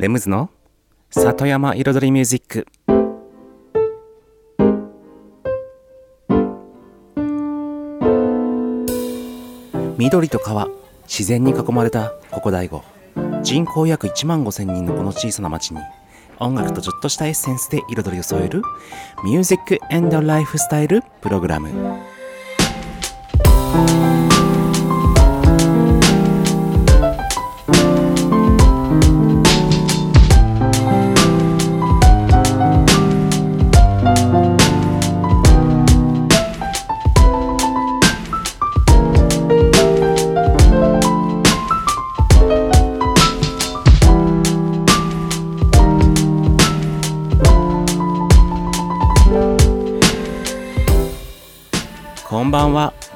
レムズの里山彩りミュージック緑と川自然に囲まれたここ大悟人口約1万5千人のこの小さな町に音楽とちょっとしたエッセンスで彩りを添えるミュージックエンドライフスタイルプログラム。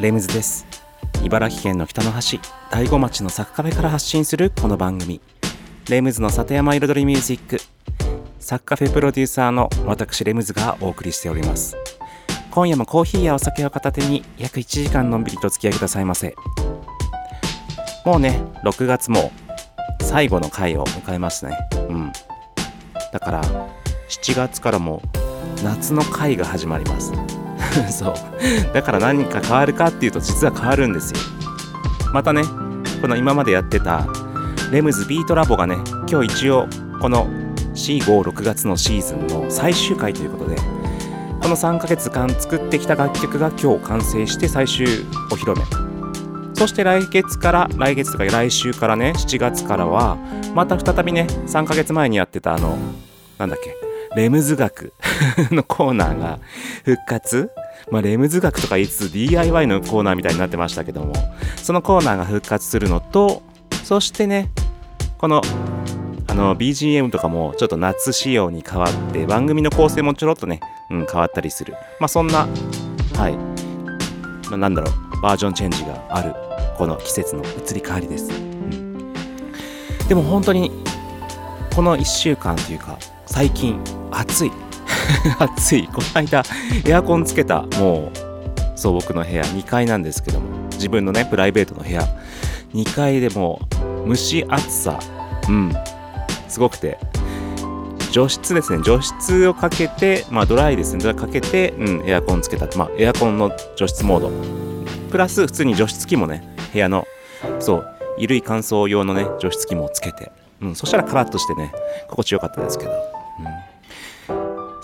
レムズです。茨城県の北の端大子町のサクカフェから発信するこの番組。レムズの里山彩りミュージック。サクカフェプロデューサーの私レムズがお送りしております。今夜もコーヒーやお酒を片手に約1時間のんびりとお付き合いくださいませ。もうね6月も最後の回を迎えますね。うん。だから7月からも夏の回が始まります。そう。だから何か変わるかっていうと実は変わるんですよ。またねこの今までやってたレムズビートラボがね今日一応この456月のシーズンの最終回ということでこの3ヶ月間作ってきた楽曲が今日完成して最終お披露目。そして来月から来月とか来週からね7月からはまた再びね3ヶ月前にやってたあのなんだっけレムズ学。のコーナーが復活？まあ、レムズ学とか言いつつ DIY のコーナーみたいになってましたけども。そのコーナーが復活するのとそしてねこのあの BGM とかもちょっと夏仕様に変わって番組の構成もちょろっとね、うん、変わったりする。まあそんなはい、まあ、なんだろうバージョンチェンジがあるこの季節の移り変わりです、うん、でも本当にこの1週間というか最近暑い。暑い。この間エアコンつけたもうそう僕の部屋2階なんですけども自分のねプライベートの部屋2階でもう蒸し暑さうんすごくて除湿ですね。除湿をかけてまあドライですね。かけて、うん、エアコンつけた。まあエアコンの除湿モード。プラス普通に除湿機もね部屋のそう衣類乾燥用のね除湿機もつけて、うん、そしたらカラッとしてね心地よかったですけど、うん。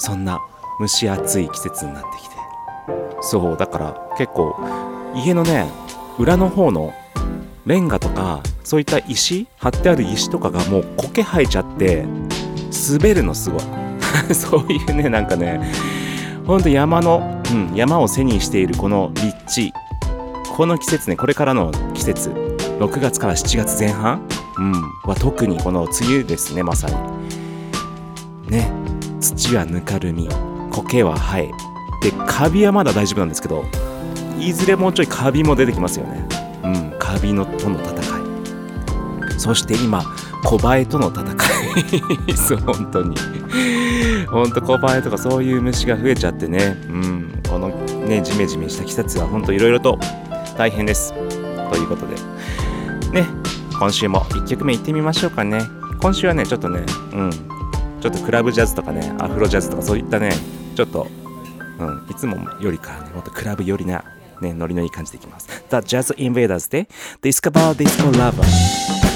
そんな蒸し暑い季節になってきて。そうだから結構家のね裏の方のレンガとかそういった石貼ってある石とかがもう苔生えちゃって滑るのすごい。そういうねなんかねほんと山の、うん、山を背にしているこの立地。この季節ねこれからの季節。6月から7月前半、うん、は特にこの梅雨ですねまさに。ね。土はぬかるみ苔は生えでカビはまだ大丈夫なんですけどいずれもうちょいカビも出てきますよね。うんカビのとの戦い。そして今コバエとの戦い。そう本当に。本当コバエとかそういう虫が増えちゃってね。うんこのねジメジメした季節は本当いろいろと大変です。ということで。ね今週も1曲目いってみましょうかね。今週はねちょっとねうん。ちょっとクラブジャズとかねアフロジャズとかそういったねちょっと、うん、いつもよりかねもっとクラブよりなねノリのいい感じでいきます。The Jazz Invaders で Discover Disco Lover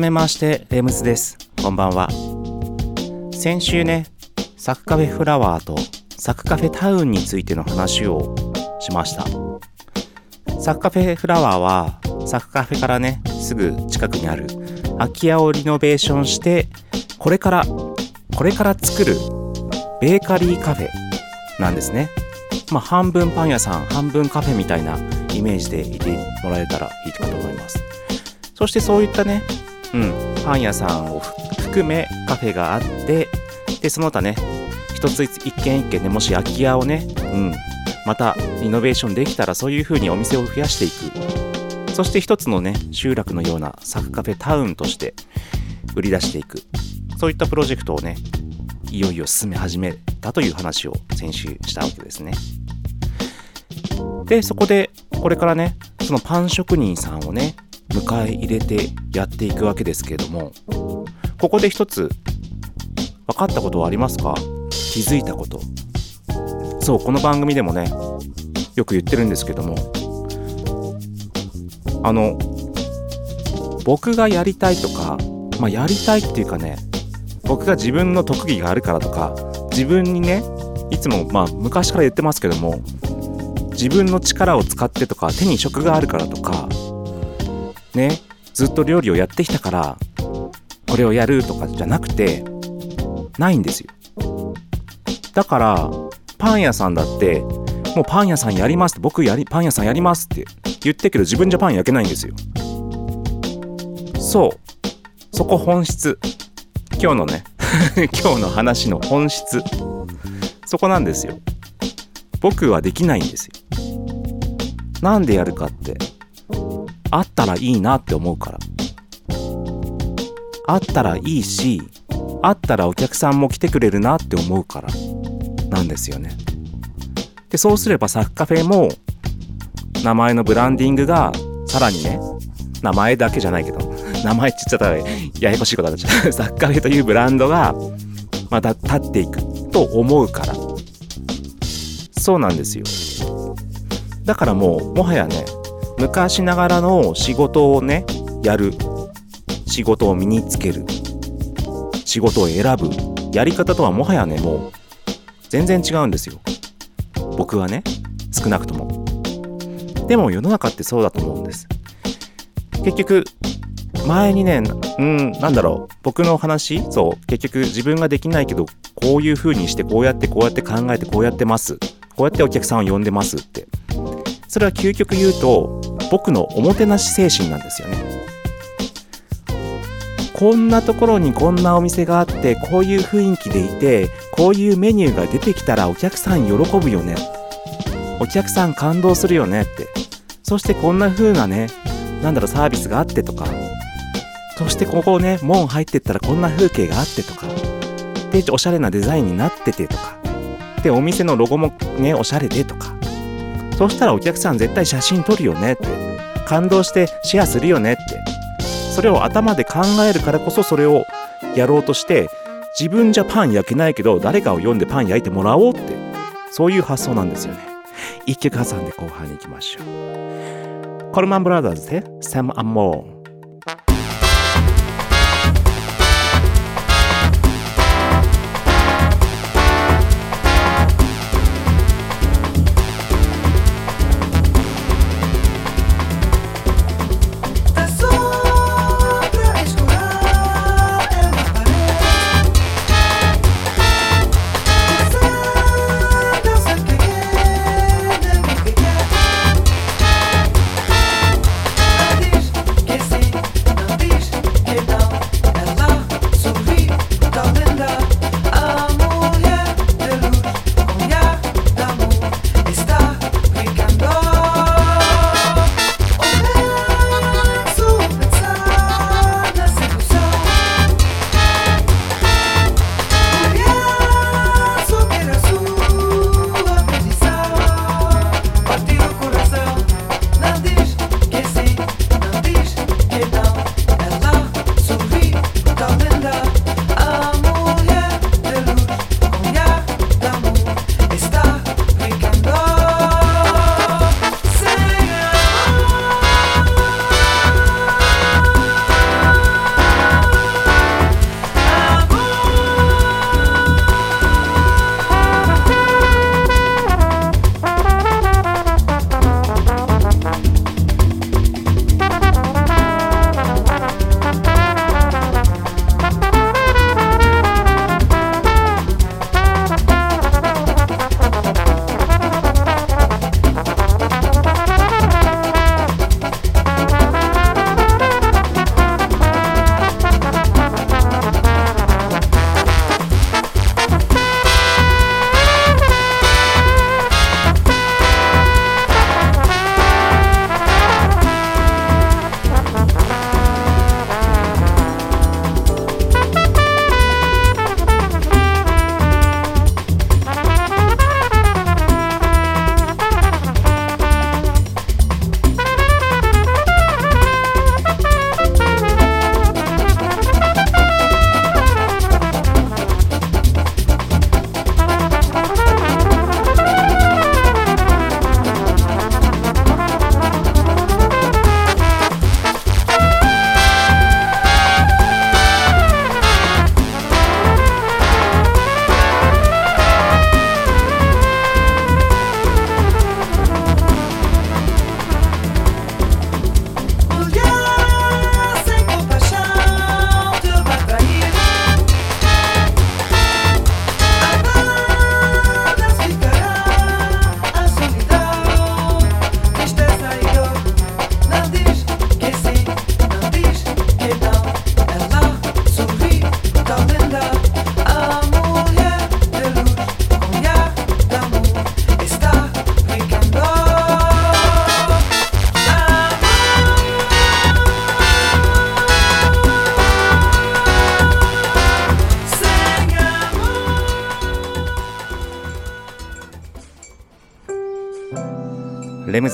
めましてレムズです。こんばんは。先週ねサクカフェフラワーとサクカフェタウンについての話をしました。サクカフェフラワーはサクカフェからねすぐ近くにある空き家をリノベーションしてこれからこれから作るベーカリーカフェなんですね。まあ半分パン屋さん半分カフェみたいなイメージでいてもらえたらいいかと思います。そしてそういったねうん、パン屋さんを含めカフェがあってでその他ね一つ一軒一軒ねもし空き家をね、うん、またリノベーションできたらそういう風にお店を増やしていく。そして一つのね集落のようなサクカフェタウンとして売り出していく。そういったプロジェクトをねいよいよ進め始めたという話を先週したわけですね。でそこでこれからねそのパン職人さんをね迎え入れてやっていくわけですけれどもここで一つ分かったことはありますか？気づいたこと。そうこの番組でもねよく言ってるんですけどもあの僕がやりたいとかまあやりたいっていうかね僕が自分の特技があるからとか自分にねいつもまあ昔から言ってますけども自分の力を使ってとか手に職があるからとかね、ずっと料理をやってきたから、これをやるとかじゃなくて、ないんですよ。だから、パン屋さんだって、もうパン屋さんやりますって、僕やり、パン屋さんやりますって言ってけど自分じゃパン焼けないんですよ。そう。そこ本質。今日のね、今日の話の本質。そこなんですよ。僕はできないんですよ。なんでやるかって、あったらいいなって思うから。あったらいいし、あったらお客さんも来てくれるなって思うからなんですよね。で、そうすればサッカフェも名前のブランディングがさらにね、名前だけじゃないけど、名前って言っちゃったらややこしいことになっちゃう。サッカフェというブランドがまた立っていくと思うから。そうなんですよ。だからもう、もはやね、昔ながらの仕事をね、やる。仕事を身につける。仕事を選ぶ。やり方とはもはやね、もう、全然違うんですよ。僕はね、少なくとも。でも世の中ってそうだと思うんです。結局、前にね、うん、なんだろう、僕の話、そう、結局自分ができないけど、こういう風にして、こうやってこうやって考えて、こうやってます。こうやってお客さんを呼んでますって。それは究極言うと、僕のおもてなし精神なんですよね。こんなところにこんなお店があってこういう雰囲気でいてこういうメニューが出てきたらお客さん喜ぶよね。お客さん感動するよねって。そしてこんな風なねなんだろうサービスがあってとか。そしてここね門入ってったらこんな風景があってとか。でおしゃれなデザインになっててとか。でお店のロゴもねおしゃれでとか。そしたらお客さん絶対写真撮るよねって。感動してシェアするよねって。それを頭で考えるからこそそれをやろうとして自分じゃパン焼けないけど誰かを読んでパン焼いてもらおうって。そういう発想なんですよね。一曲挟んで後半に行きましょう。コルマンブラザーズで「サム・ア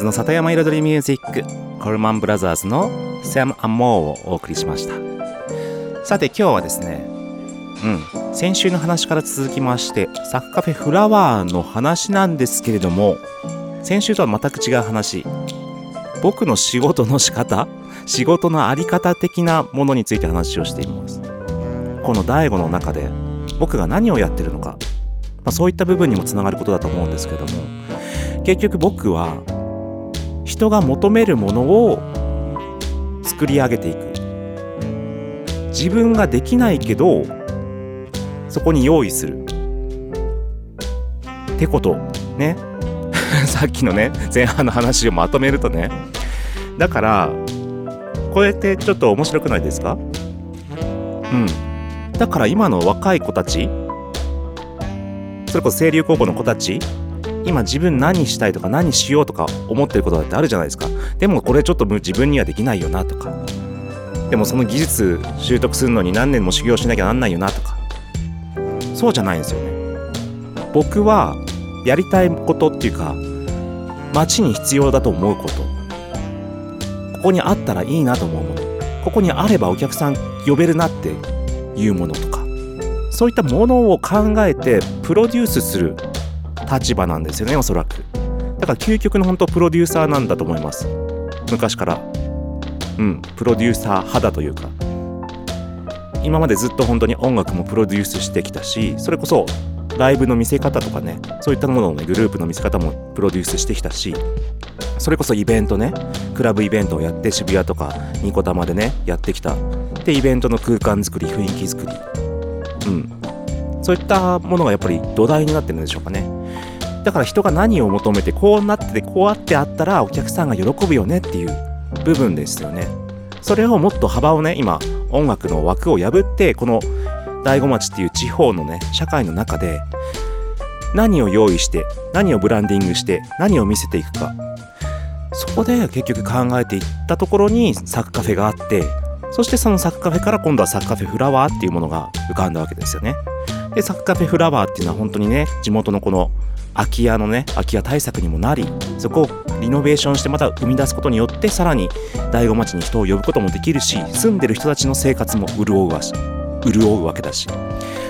の里山彩りミュージックコルマンブラザーズの「サム・アモー」をお送りしました。さて今日はですねうん先週の話から続きましてサッカフェフラワーの話なんですけれども先週とは全く違う話。僕の仕事の仕方仕事のあり方的なものについて話をしています。この DAIGO の中で僕が何をやってるのか、まあ、そういった部分にもつながることだと思うんですけども結局僕は人が求めるものを作り上げていく。自分ができないけどそこに用意する。ってこと。ね。さっきのね前半の話をまとめるとね。だからこれってちょっと面白くないですか？うん。だから今の若い子たちそれこそ清流高校の子たち今自分何したいとか何しようとか思ってることだってあるじゃないですか。でもこれちょっと自分にはできないよなとか。でもその技術習得するのに何年も修行しなきゃなんないよなとか。そうじゃないんですよね。僕はやりたいことっていうか街に必要だと思うこと。ここにあったらいいなと思うもの。ここにあればお客さん呼べるなっていうものとか。そういったものを考えてプロデュースする立場なんですよねおそらく。だから究極の本当プロデューサーなんだと思います。昔から。うんプロデューサー肌というか。今までずっと本当に音楽もプロデュースしてきたしそれこそライブの見せ方とかねそういったものをねグループの見せ方もプロデュースしてきたしそれこそイベントねクラブイベントをやって渋谷とかニコタマでねやってきた。でイベントの空間作り雰囲気作り。うん。そういったものがやっぱり土台になってるんでしょうかね。だから人が何を求めてこうなっててこうあってあったらお客さんが喜ぶよねっていう部分ですよね。それをもっと幅をね今音楽の枠を破ってこの大子町っていう地方のね社会の中で何を用意して何をブランディングして何を見せていくか。そこで結局考えていったところにサッカフェがあってそしてそのサッカフェから今度はサッカフェフラワーっていうものが浮かんだわけですよね。でサッカフェフラワーっていうのは本当にね地元のこの空き家のね空き家対策にもなりそこをリノベーションしてまた生み出すことによってさらに大子町に人を呼ぶこともできるし住んでる人たちの生活も潤うわし潤うわけだし。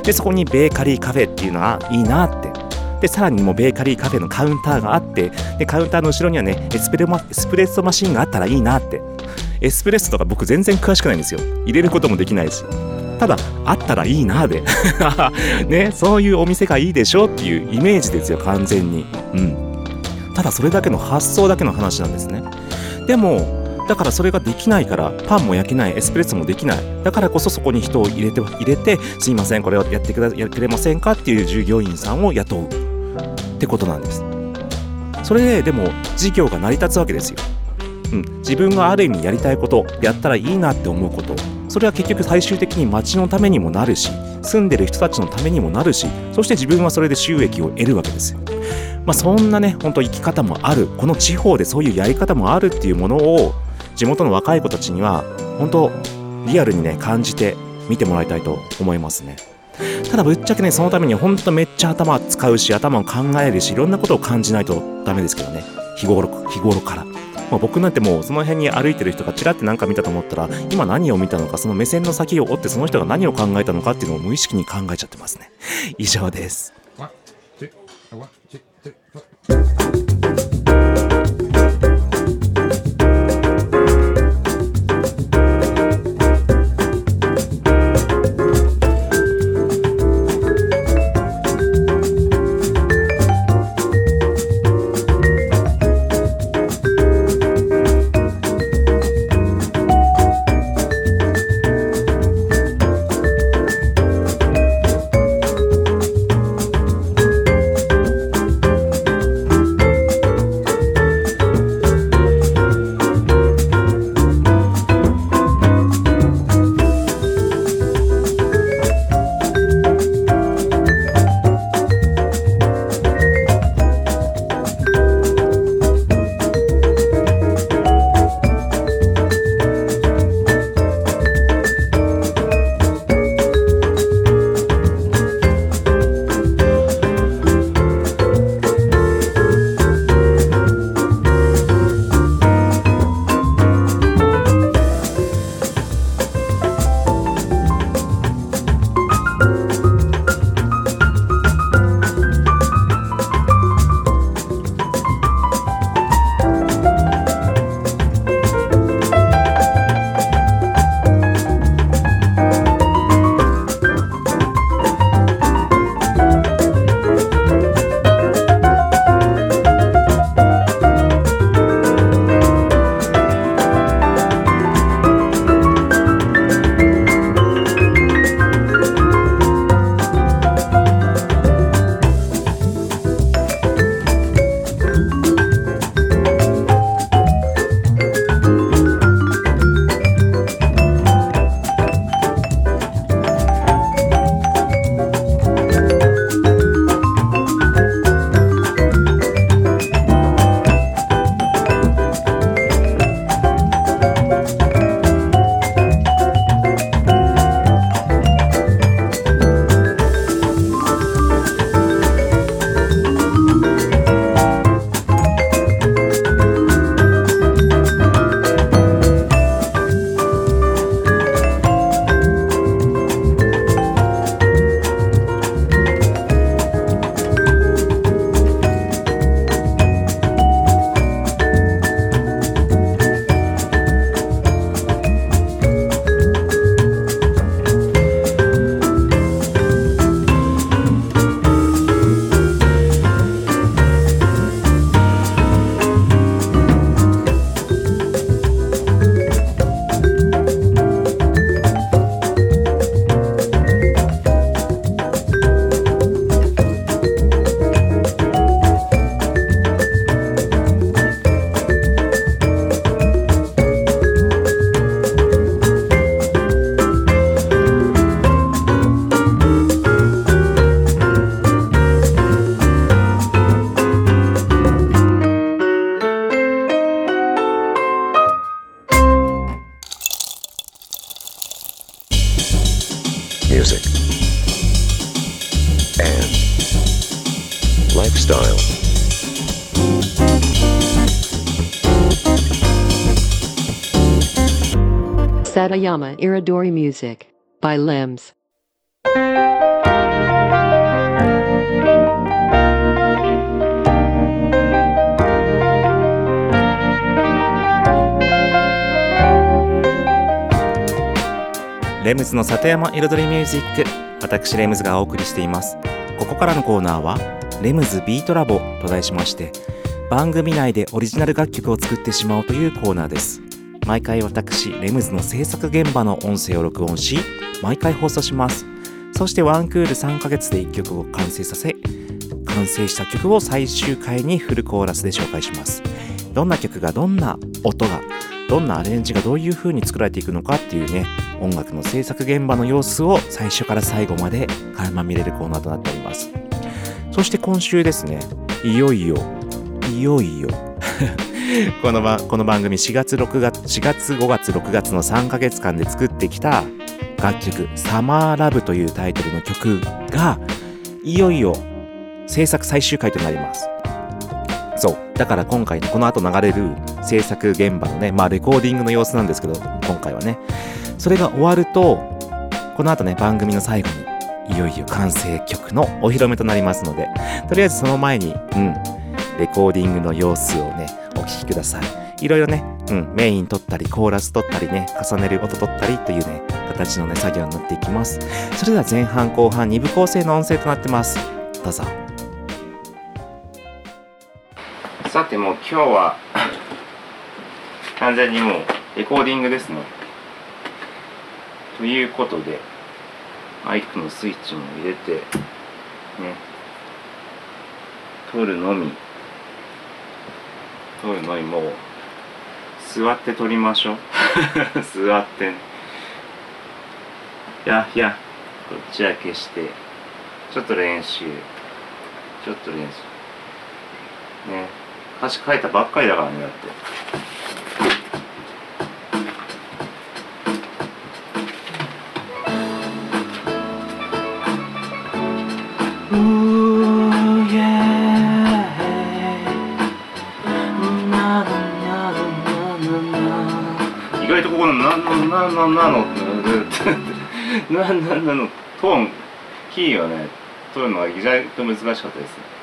でそこにベーカリーカフェっていうのがいいなって。でさらにもうベーカリーカフェのカウンターがあってでカウンターの後ろにはねエスプレエスプレッソマシンがあったらいいなって。エスプレッソとか僕全然詳しくないんですよ。入れることもできないし。ただあったらいいなで。ねそういうお店がいいでしょっていうイメージですよ完全に。うん。ただそれだけの発想だけの話なんですね。でもだからそれができないからパンも焼けないエスプレッソもできない。だからこそそこに人を入れて入れてすいませんこれをやってくだやくれませんかっていう従業員さんを雇う。ってことなんです。それででも事業が成り立つわけですよ、うん、自分がある意味やりたいことやったらいいなって思うこと。それは結局最終的に街のためにもなるし住んでる人たちのためにもなるしそして自分はそれで収益を得るわけですよ。まあそんなね本当生き方もあるこの地方でそういうやり方もあるっていうものを地元の若い子たちには本当リアルにね感じて見てもらいたいと思いますね。ただぶっちゃけねそのために本当めっちゃ頭使うし頭を考えるしいろんなことを感じないとダメですけどね。日頃日頃から。まあ、僕なんてもうその辺に歩いてる人がちらってなんか見たと思ったら今何を見たのかその目線の先を追ってその人が何を考えたのかっていうのを無意識に考えちゃってますね。以上です。Satayama Iridori Music by Limbs. レムズの里山彩りミュージック私レムズがお送りしていますここからのコーナーはレムズビートラボと題しまして番組内でオリジナル楽曲を作ってしまおうというコーナーです毎回私レムズの制作現場の音声を録音し毎回放送します。そしてワンクール3ヶ月で1曲を完成させ完成した曲を最終回にフルコーラスで紹介します。どんな曲がどんな音がどんなアレンジがどういう風に作られていくのかっていうね音楽の制作現場の様子を最初から最後まで垣間見れるコーナーとなっております。そして今週ですねいよいよいよいよ このばこの番組4月6月4月5月6月の3ヶ月間で作ってきた楽曲「サマーラブというタイトルの曲がいよいよ制作最終回となります。そう。だから今回ねこの後流れる制作現場のねまあレコーディングの様子なんですけど今回はね。それが終わるとこの後ね番組の最後にいよいよ完成曲のお披露目となりますのでとりあえずその前にうんレコーディングの様子をね聴きください。いろいろね、うん、メイン取ったりコーラス取ったりね重ねる音取ったりというね形のね作業になっていきます。それでは前半後半2部構成の音声となってます。どうぞ。さてもう今日は完全にもうレコーディングですね。ということでマイクのスイッチも入れてね撮るのみ。撮るのにもう座って撮りましょう。座って。いやいやこっちは消して。ちょっと練習。ちょっと練習。ね。歌詞書いたばっかりだからねだって。なのなの」ってなななのトーンキーをね取るのが意外と難しかったです。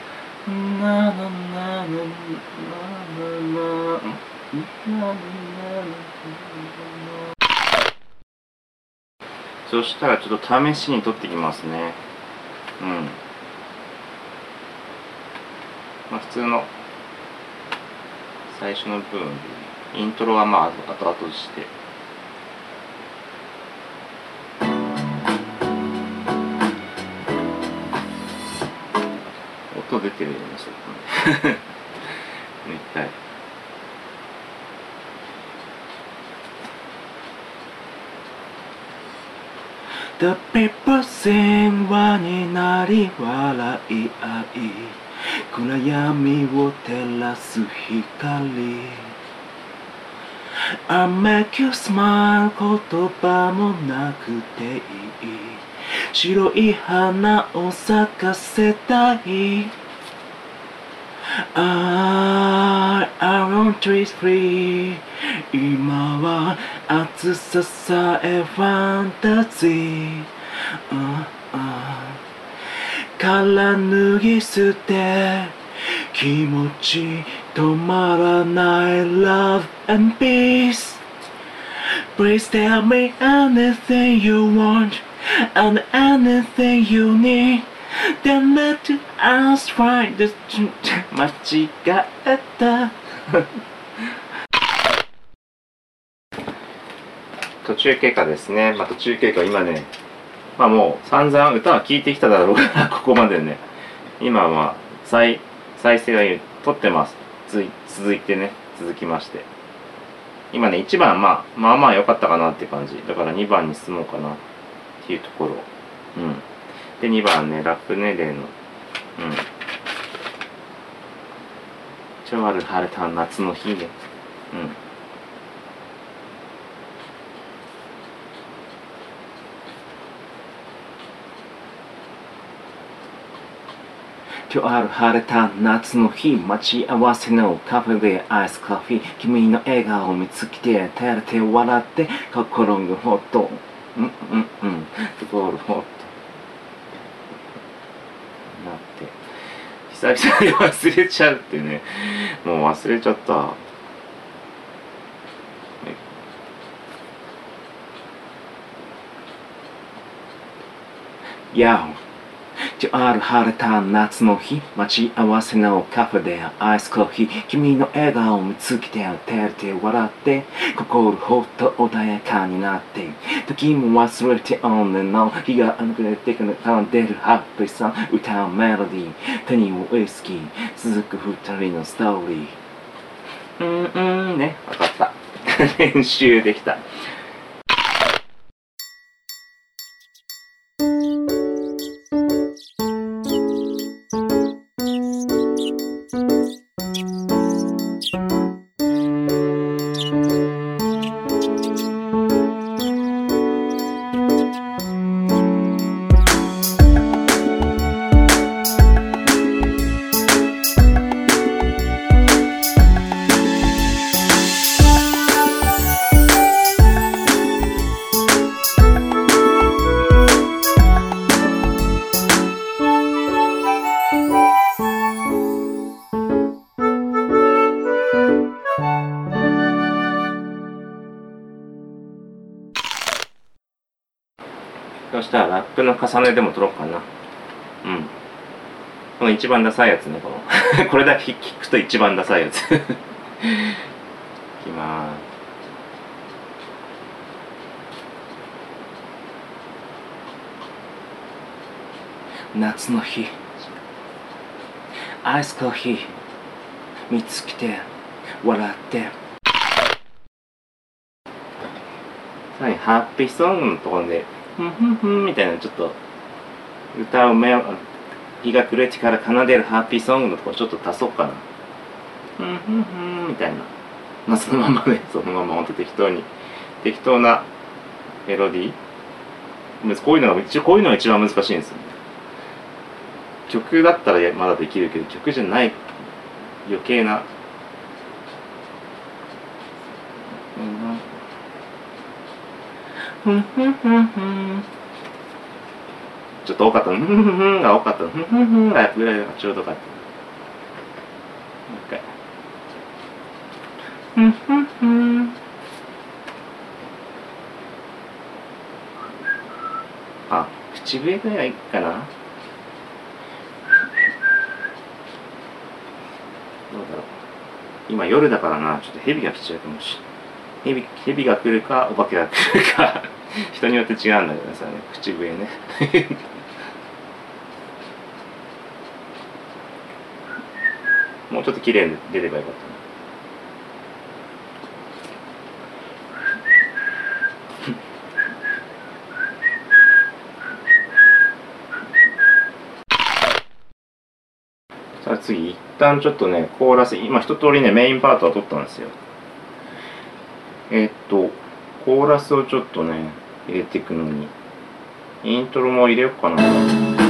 なのなのなのなそしたらちょっと試しに取ってきますねうんまあ普通の最初の部分でイントロはまあ後々して 音出てるようにしとくねもう一回 The people sing 輪になり笑い合い暗闇を照らす光。I make you smile 言葉もなくていい。白い花を咲かせたい。I, I want trees free 今は暑ささえファンタジー、uh, uh から脱ぎ捨て気持ち止まらない Love and peace Please tell me anything you want and anything you need Then let us find the 間違えた。途中経過ですね、まあ、途中経過今ねまあもう散々歌は聴いてきただろうから ここまでね。今は再再生が取ってます。つ続いてね続きまして。今ね1番まあまあまあ良かったかなって感じ。だから2番に進もうかなっていうところ。うん。で2番ねラップネレの。うん。超ある晴れた夏の日ね。うん。今日ある晴れた夏の日待ち合わせのカフェでアイスコーヒー。君の笑顔を見つけて照れて笑って心がほっと。うんうんうん。心がほっとなって久々に忘れちゃうってね。もう忘れちゃった。やお今日ある晴れた夏の日待ち合わせのカフェでアイスコーヒー君の笑顔を見つけて照れて笑って心ほっと穏やかになって時も忘れてオンの日があふれてくるんでるハッピーさん歌うメロディー手にウイスキー続く二人のストーリー。うんうんねわかった。練習できた。ップの重ねでも取ろうかな。うん。この一番ダサいやつねこの。これだけ聞くと一番ダサいやつ。いきまーす。夏の日。アイスコーヒー。見つけて笑って。さらにハッピーソングのところでふんふんふんみたいなちょっと歌う目を日が暮れてから奏でるハッピーソングのところちょっと足そうかな。ふんふんふんみたいな。まあそのままね そのままほんと適当に。適当なメロディー。むこういうのが一応こういうのが一番難しいんですよね。曲だったらやまだできるけど曲じゃない余計な。ふんふんふんふんちょっと多かったふんふんふんが多かったふんふんふんがぐらいがちょうどかったもう一回ふんふんふん。あ口笛ぐらいいかな。どうだろう。今夜だからな。ちょっと蛇が来ちゃうかもしれない。蛇蛇が来るかお化けが来るか。人によって違うんだけどさ、ね、口笛ね。もうちょっと綺麗に出ればよかったな。さあ次一旦ちょっとねコーラス今一通りねメインパートは取ったんですよ。えーっとコーラスをちょっとね入れていくのに。イントロも入れようかな。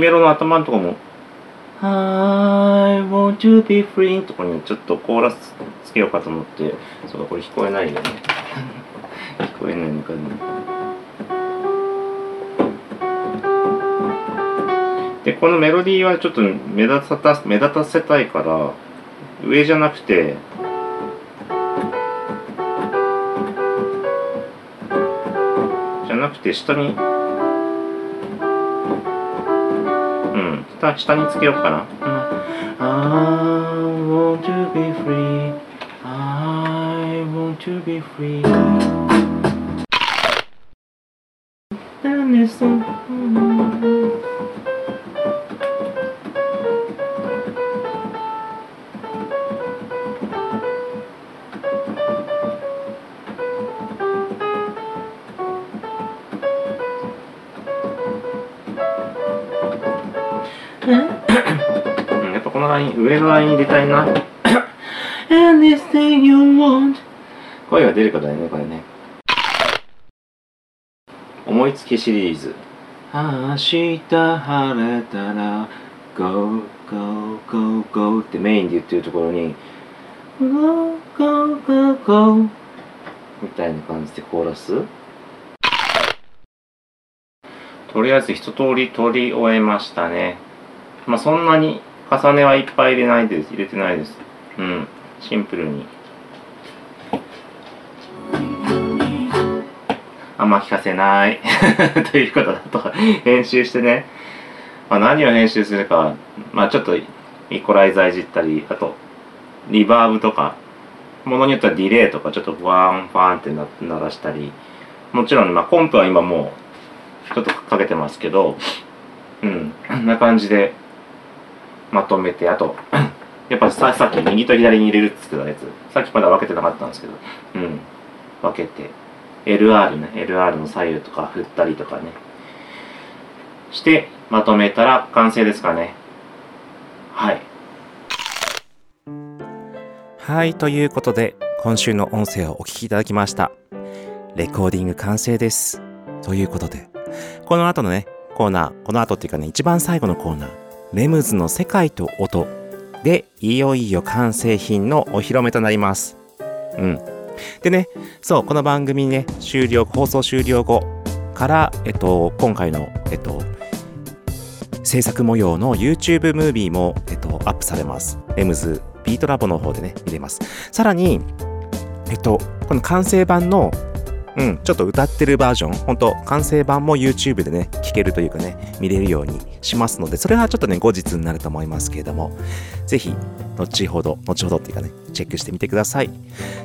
メロの頭のとこも。I want to be free? のとこにちょっとコーラスつけようかと思って。そうこれ聞こえないよね。聞こえないのかねでこのメロディーはちょっと目立た目立たせたいから上じゃなくてじゃなくて下に下下につけようかな、うん I want to be free I want to be free And it's so-「うん、や上のライン入れたいな。Anything you want 声が出るかだよね、これね。思いつきシリーズ。明日晴れたら Go, go, go, go ってメインで言ってるところに Go, go, go, go みたいな感じでコーラス？とりあえず一通り取り終えましたね。まあそんなに重ねはいっぱい入れないです。入れてないです。うん。シンプルに。あんま聞かせない。ということだと、編集してね。まあ何を編集するか、まあちょっとイコライザーいじったり、あと、リバーブとか、ものによってはディレイとかちょっとファンファンって鳴らしたり、もちろん、まあコンプは今もう、ちょっとかけてますけど、うん、こんな感じでまとめて、あと、やっぱささっき右と左に入れるって言ったやつ、さっきまだ分けてなかったんですけど、うん、分けて、LR ね、LR の左右とか振ったりとかね、して、まとめたら完成ですかね。はい。はい、ということで、今週の音声をお聞きいただきました。レコーディング完成です。ということで、この後のね、コーナー、この後っていうかね、一番最後のコーナー、レムズの世界と音で、いよいよ完成品のお披露目となります。うん。でね、そう、この番組ね、終了、放送終了後から、えっと、今回の、えっと、制作模様の YouTube ムービーも、えっと、アップされます。レムズビートラボの方でね、見れます。さらに、えっと、この完成版のうん、ちょっと歌ってるバージョン、本当完成版も YouTube でね、聴けるというかね、見れるようにしますので、それはちょっとね、後日になると思いますけれども、ぜひ、後ほど、後ほどっていうかね、チェックしてみてください。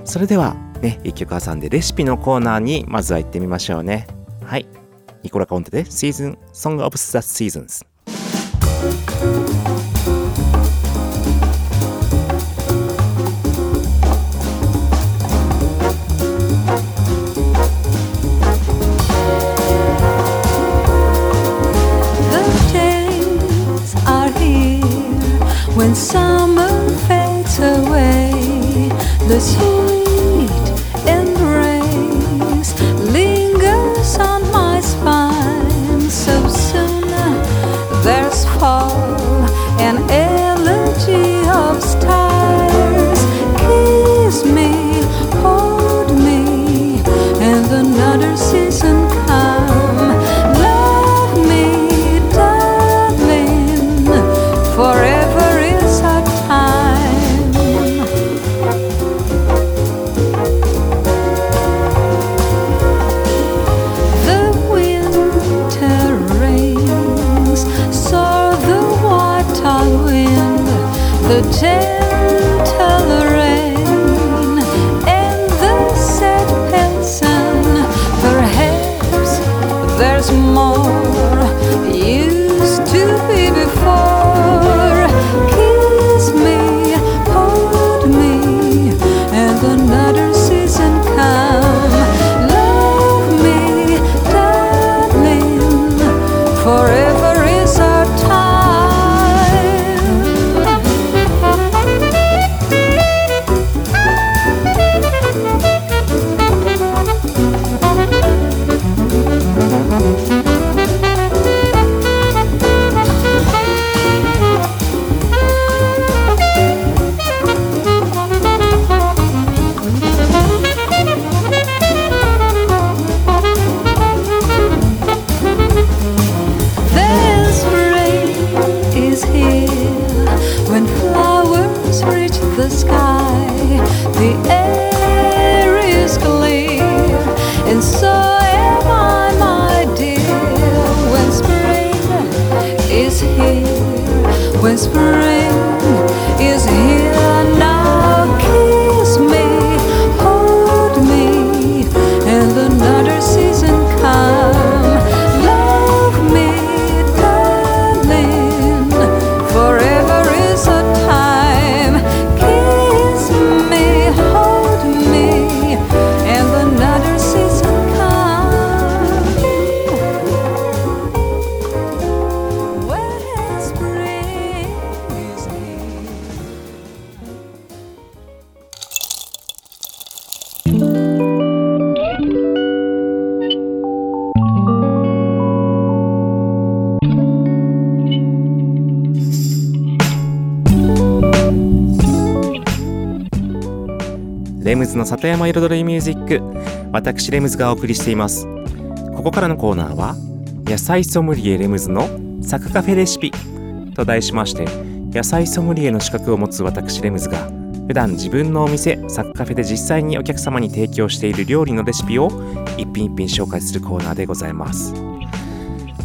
それでは、ね、一曲挟んでレシピのコーナーにまずは行ってみましょうね。はい。ニコラコンテで、シーズン、Song of the Seasons。の里山彩りミュージック私レムズがお送りしています。ここからのコーナーは野菜ソムリエレムズのサクカフェレシピと題しまして野菜ソムリエの資格を持つ私レムズが普段自分のお店サクカフェで実際にお客様に提供している料理のレシピを一品一品紹介するコーナーでございます。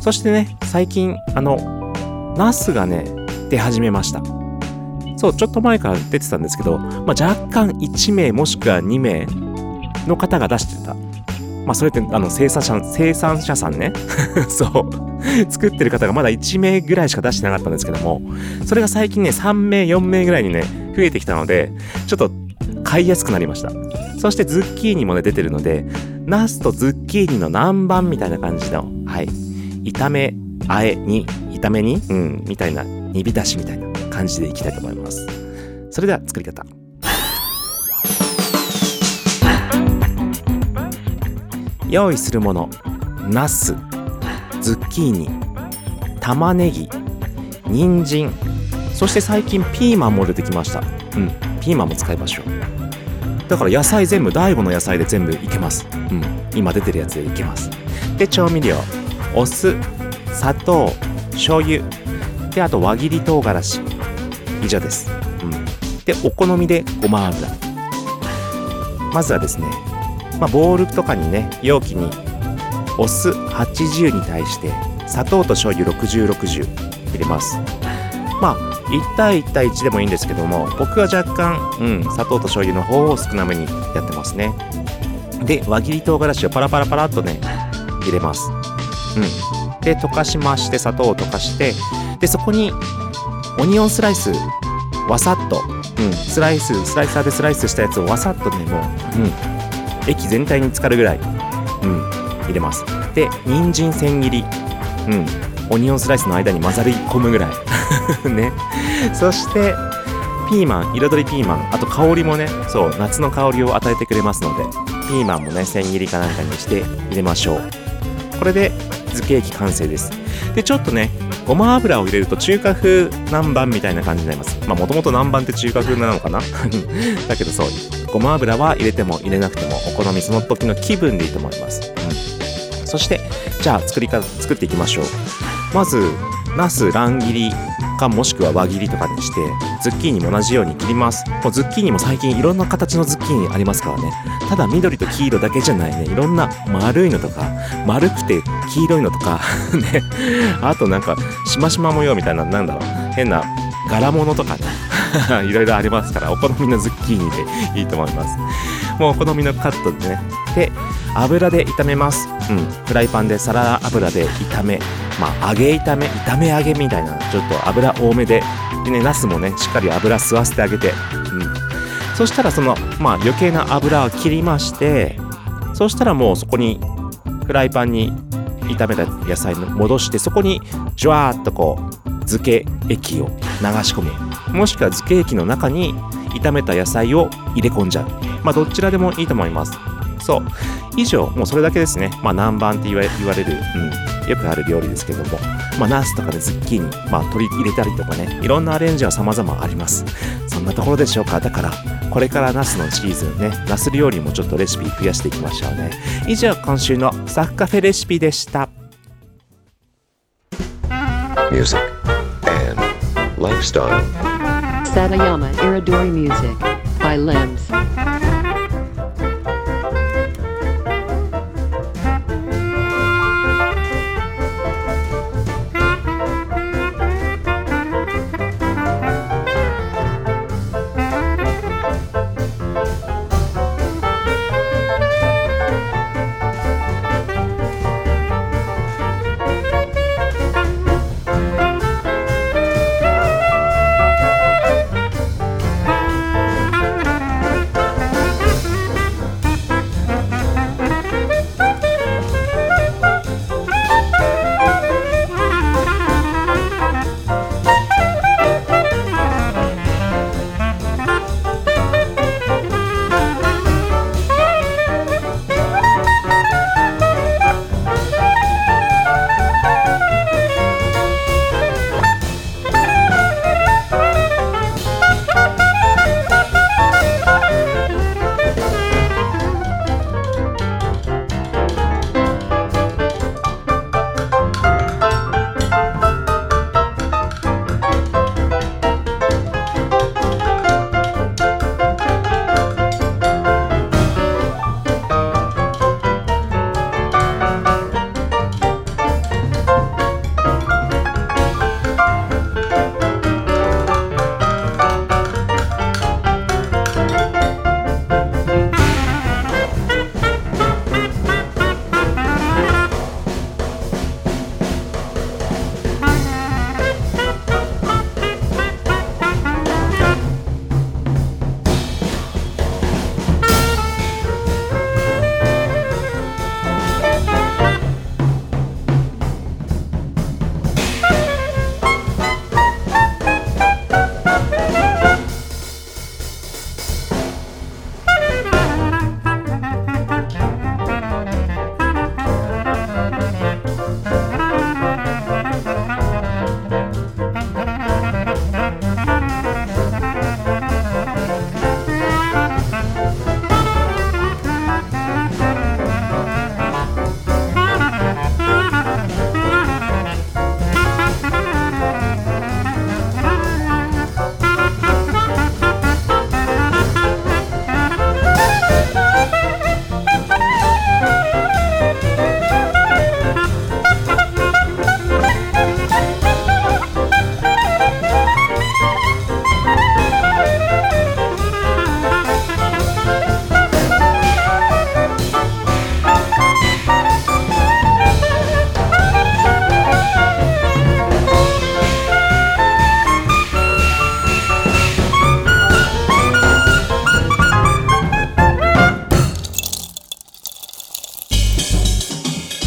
そしてね最近あのナスがね出始めました。そうちょっと前から出てたんですけど、まあ、若干1名もしくは2名の方が出してた。まあそれってあの生産者生産者さんね。そう。作ってる方がまだ1名ぐらいしか出してなかったんですけどもそれが最近ね3名4名ぐらいにね増えてきたのでちょっと買いやすくなりました。そしてズッキーニもね出てるのでナスとズッキーニの南蛮みたいな感じのはい。炒めあえに炒めに？うんみたいな。煮浸しみたいな。感じでいきたいと思います。それでは作り方。用意するものナスズッキーニ玉ねぎ人参そして最近ピーマンも出てきました。うんピーマンも使いましょう。だから野菜全部 DAIGO の野菜で全部いけます。うん今出てるやつでいけます。で調味料。お酢砂糖醤油。であと輪切り唐辛子。以上です、うん、でお好みでごま油。まずはですね、まあ、ボウルとかにね容器にお酢80に対して砂糖と醤油6060入れます。まあ1対1対1でもいいんですけども僕は若干、うん、砂糖と醤油の方を少なめにやってますね。で輪切り唐辛子をパラパラパラっとね入れます。うん。で溶かしまして砂糖を溶かしてでそこにオニオンスライスわさっと、うん、スライススライサーでスライスしたやつをわさっとねもう、うん、液全体に浸かるぐらい、うん、入れます。で人参千切り、うん、オニオンスライスの間に混ざり込むぐらい。ね。そしてピーマン彩りピーマン。あと香りもねそう夏の香りを与えてくれますのでピーマンもね千切りかなんかにして入れましょう。これで漬け液完成です。でちょっとねごま油を入れると中華風南蛮みたいな感じになります。まあもともと南蛮って中華風なのかな？だけどそう。ごま油は入れても入れなくてもお好みその時の気分でいいと思います、うん、そしてじゃあ作り方作っていきましょう。まずナス乱切りかもしくは輪切りとかにしてズッキーニも同じように切ります。もうズッキーニも最近いろんな形のズッキーニありますからね。ただ緑と黄色だけじゃない。ねいろんな丸いのとか丸くて黄色いのとか ね。あとなんかしましま模様みたいななんだろう。変な柄物とかね。いろいろありますからお好みのズッキーニでいいと思います。もうお好みのカットでね。で油で炒めます。うん。フライパンでサラダ油で炒め。まあ揚げ炒め炒め揚げみたいなちょっと油多めで。でねナスもねしっかり油吸わせてあげて。うん。そしたらそのまあ余計な油を切りましてそしたらもうそこにフライパンに炒めた野菜を戻してそこにジュワーっとこう漬け液を流し込むもしくは漬け液の中に炒めた野菜を入れ込んじゃう。まあどちらでもいいと思います。そう。以上もうそれだけですね。まあ南蛮って言われ言われる、うん、よくある料理ですけども。まあナスとかでズッキーニまあ取り入れたりとかね。いろんなアレンジは様々あります。そんなところでしょうか。だからこれからナスのシーズンね。ナス料理もちょっとレシピ増やしていきましょうね。以上今週のサッカフェレシピでした。Music, and lifestyle. Satayama Iridori Music by Limbs.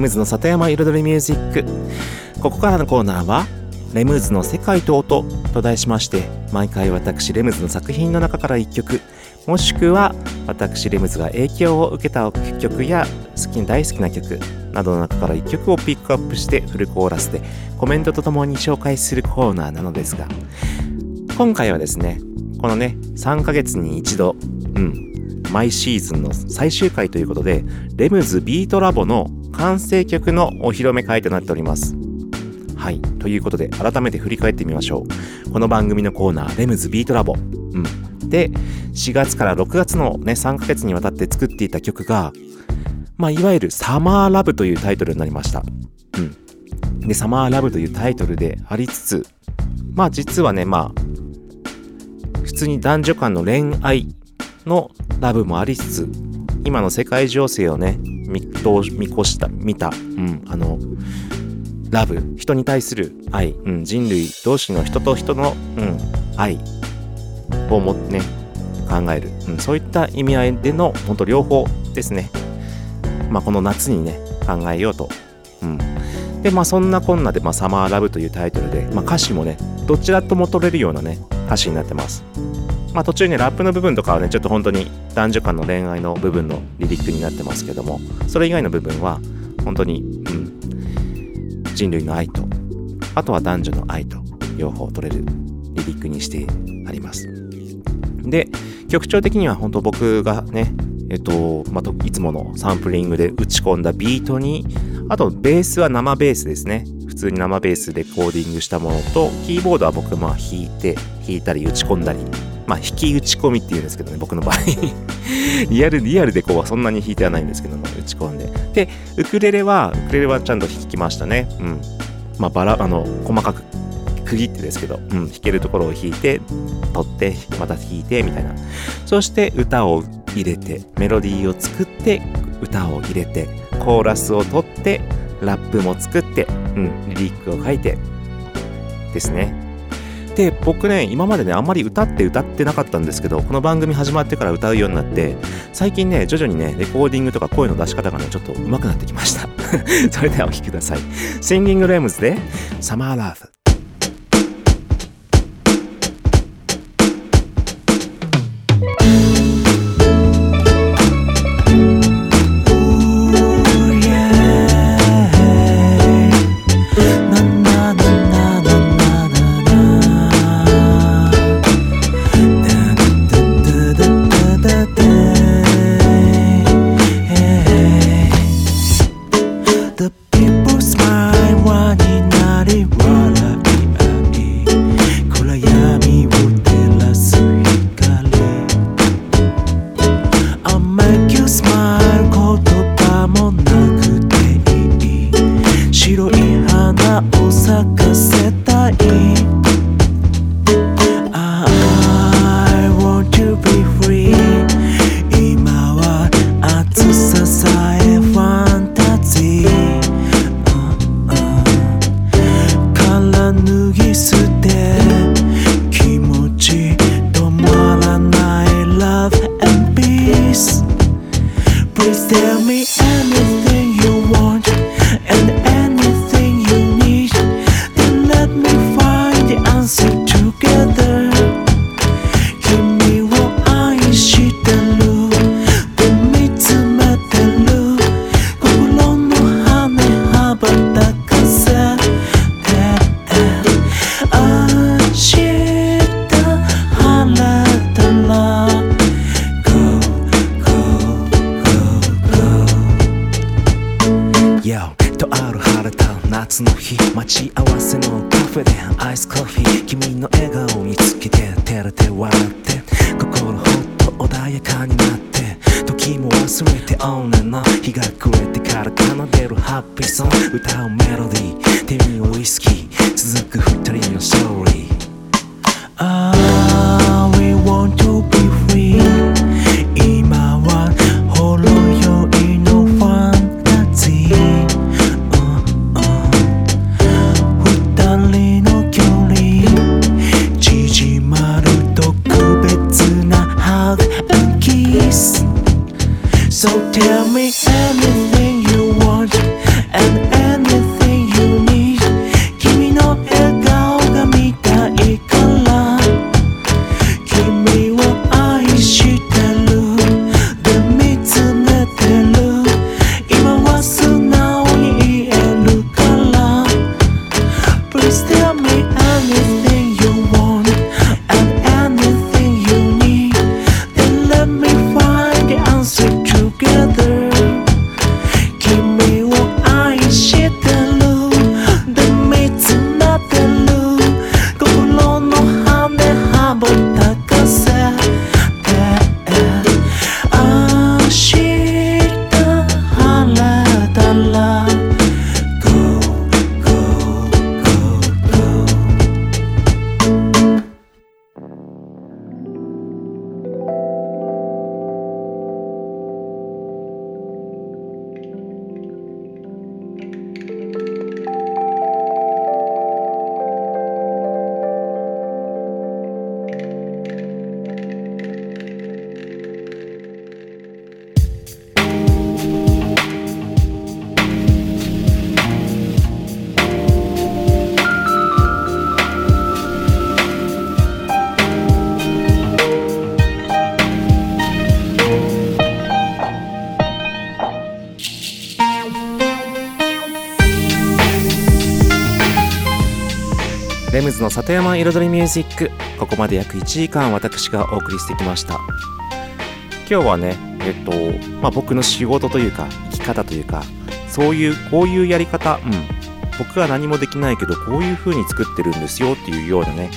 レムズの里山彩りミュージック。ここからのコーナーは「レムズの世界と音」と題しまして毎回私レムズの作品の中から1曲もしくは私レムズが影響を受けた曲や好き大好きな曲などの中から1曲をピックアップしてフルコーラスでコメントとともに紹介するコーナーなのですが今回はですねこのね3ヶ月に一度うん毎シーズンの最終回ということでレムズビートラボの完成曲のお披露目会となっております。はいということで改めて振り返ってみましょう。この番組のコーナーレムズビートラボ。うん。で4月から6月のね3ヶ月にわたって作っていた曲がまあいわゆるサマーラブというタイトルになりました。うん。でサマーラブというタイトルでありつつまあ実はねまあ普通に男女間の恋愛のラブもありつつ今の世界情勢をね見見越した見た、うん、あのラブ人に対する愛、うん、人類同士の人と人の、うん、愛をもね考える、うん、そういった意味合いでの本当両方ですね。まあこの夏にね考えようと、うん、でまあそんなこんなで、まあ、サマーラブというタイトルで、まあ、歌詞もねどちらとも取れるようなね歌詞になってます。まあ途中ねラップの部分とかはねちょっと本当に男女間の恋愛の部分のリリックになってますけどもそれ以外の部分は本当に、うん、人類の愛とあとは男女の愛と両方取れるリリックにしてあります。で曲調的には本当僕がねえっと、またいつものサンプリングで打ち込んだビートにあとベースは生ベースですね。普通に生ベースでコーディングしたものとキーボードは僕まあ弾いて弾いたり打ち込んだりまあ、引き打ち込みっていうんですけどね、僕の場合 リアル、リアルでこう、そんなに弾いてはないんですけども、打ち込んで。で、ウクレレは、ウクレレはちゃんと弾きましたね。うん。まあ、バラ、あの、細かく区切ってですけど、うん、弾けるところを弾いて、取って、また弾いて、みたいな。そして、歌を入れて、メロディーを作って、歌を入れて、コーラスを取って、ラップも作って、うん、リリックを書いて、ですね。で僕ね今までねあんまり歌って歌ってなかったんですけどこの番組始まってから歌うようになって最近ね徐々にねレコーディングとか声の出し方がねちょっと上手くなってきました。それではお聴きください。シンギングレムズでサマーラブ The 日が暮れてから奏でるハッピーソング。歌うメロディー。手にウイスキー。続く二人のストーリー。Ah, we want to be free. 里山彩りミュージックここまで約1時間私がお送りしてきました。今日はねえっとまあ僕の仕事というか生き方というかそういうこういうやり方うん僕は何もできないけどこういう風に作ってるんですよっていうようなね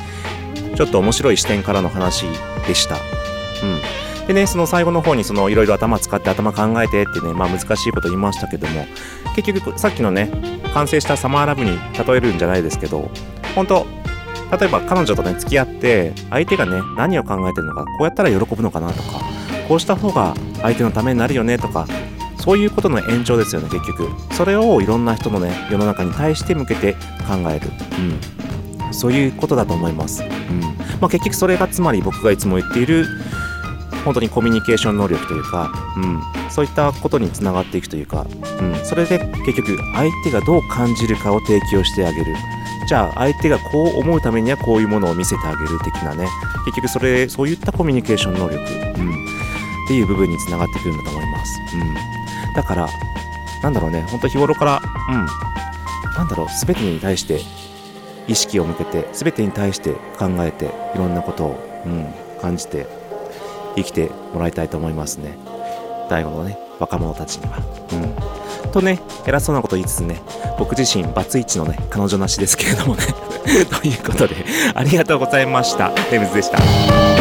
ちょっと面白い視点からの話でした。うん。でねその最後の方にそのいろいろ頭使って頭考えてってねまあ難しいこと言いましたけども結局さっきのね完成したサマーラブに例えるんじゃないですけど本当例えば彼女とね付き合って相手がね何を考えてるのかこうやったら喜ぶのかなとかこうした方が相手のためになるよねとかそういうことの延長ですよね結局。それをいろんな人のね世の中に対して向けて考える、うん、そういうことだと思います、うん。まあ、結局それがつまり僕がいつも言っている本当にコミュニケーション能力というか、うん、そういったことにつながっていくというか、うん、それで結局相手がどう感じるかを提供してあげる。じゃあ相手がこう思うためにはこういうものを見せてあげる的なね。結局それそういったコミュニケーション能力、うん、っていう部分につながってくるんだと思います、うん、だからなんだろうね。本当日頃からうん。なんだろう。全てに対して意識を向けて全てに対して考えていろんなことを、うん、感じて生きてもらいたいと思いますね。大悟のね若者たちには。うん。とね偉そうなこと言いつつね僕自身バツイチのね彼女なしですけれどもね。ということでありがとうございました。レムズでした。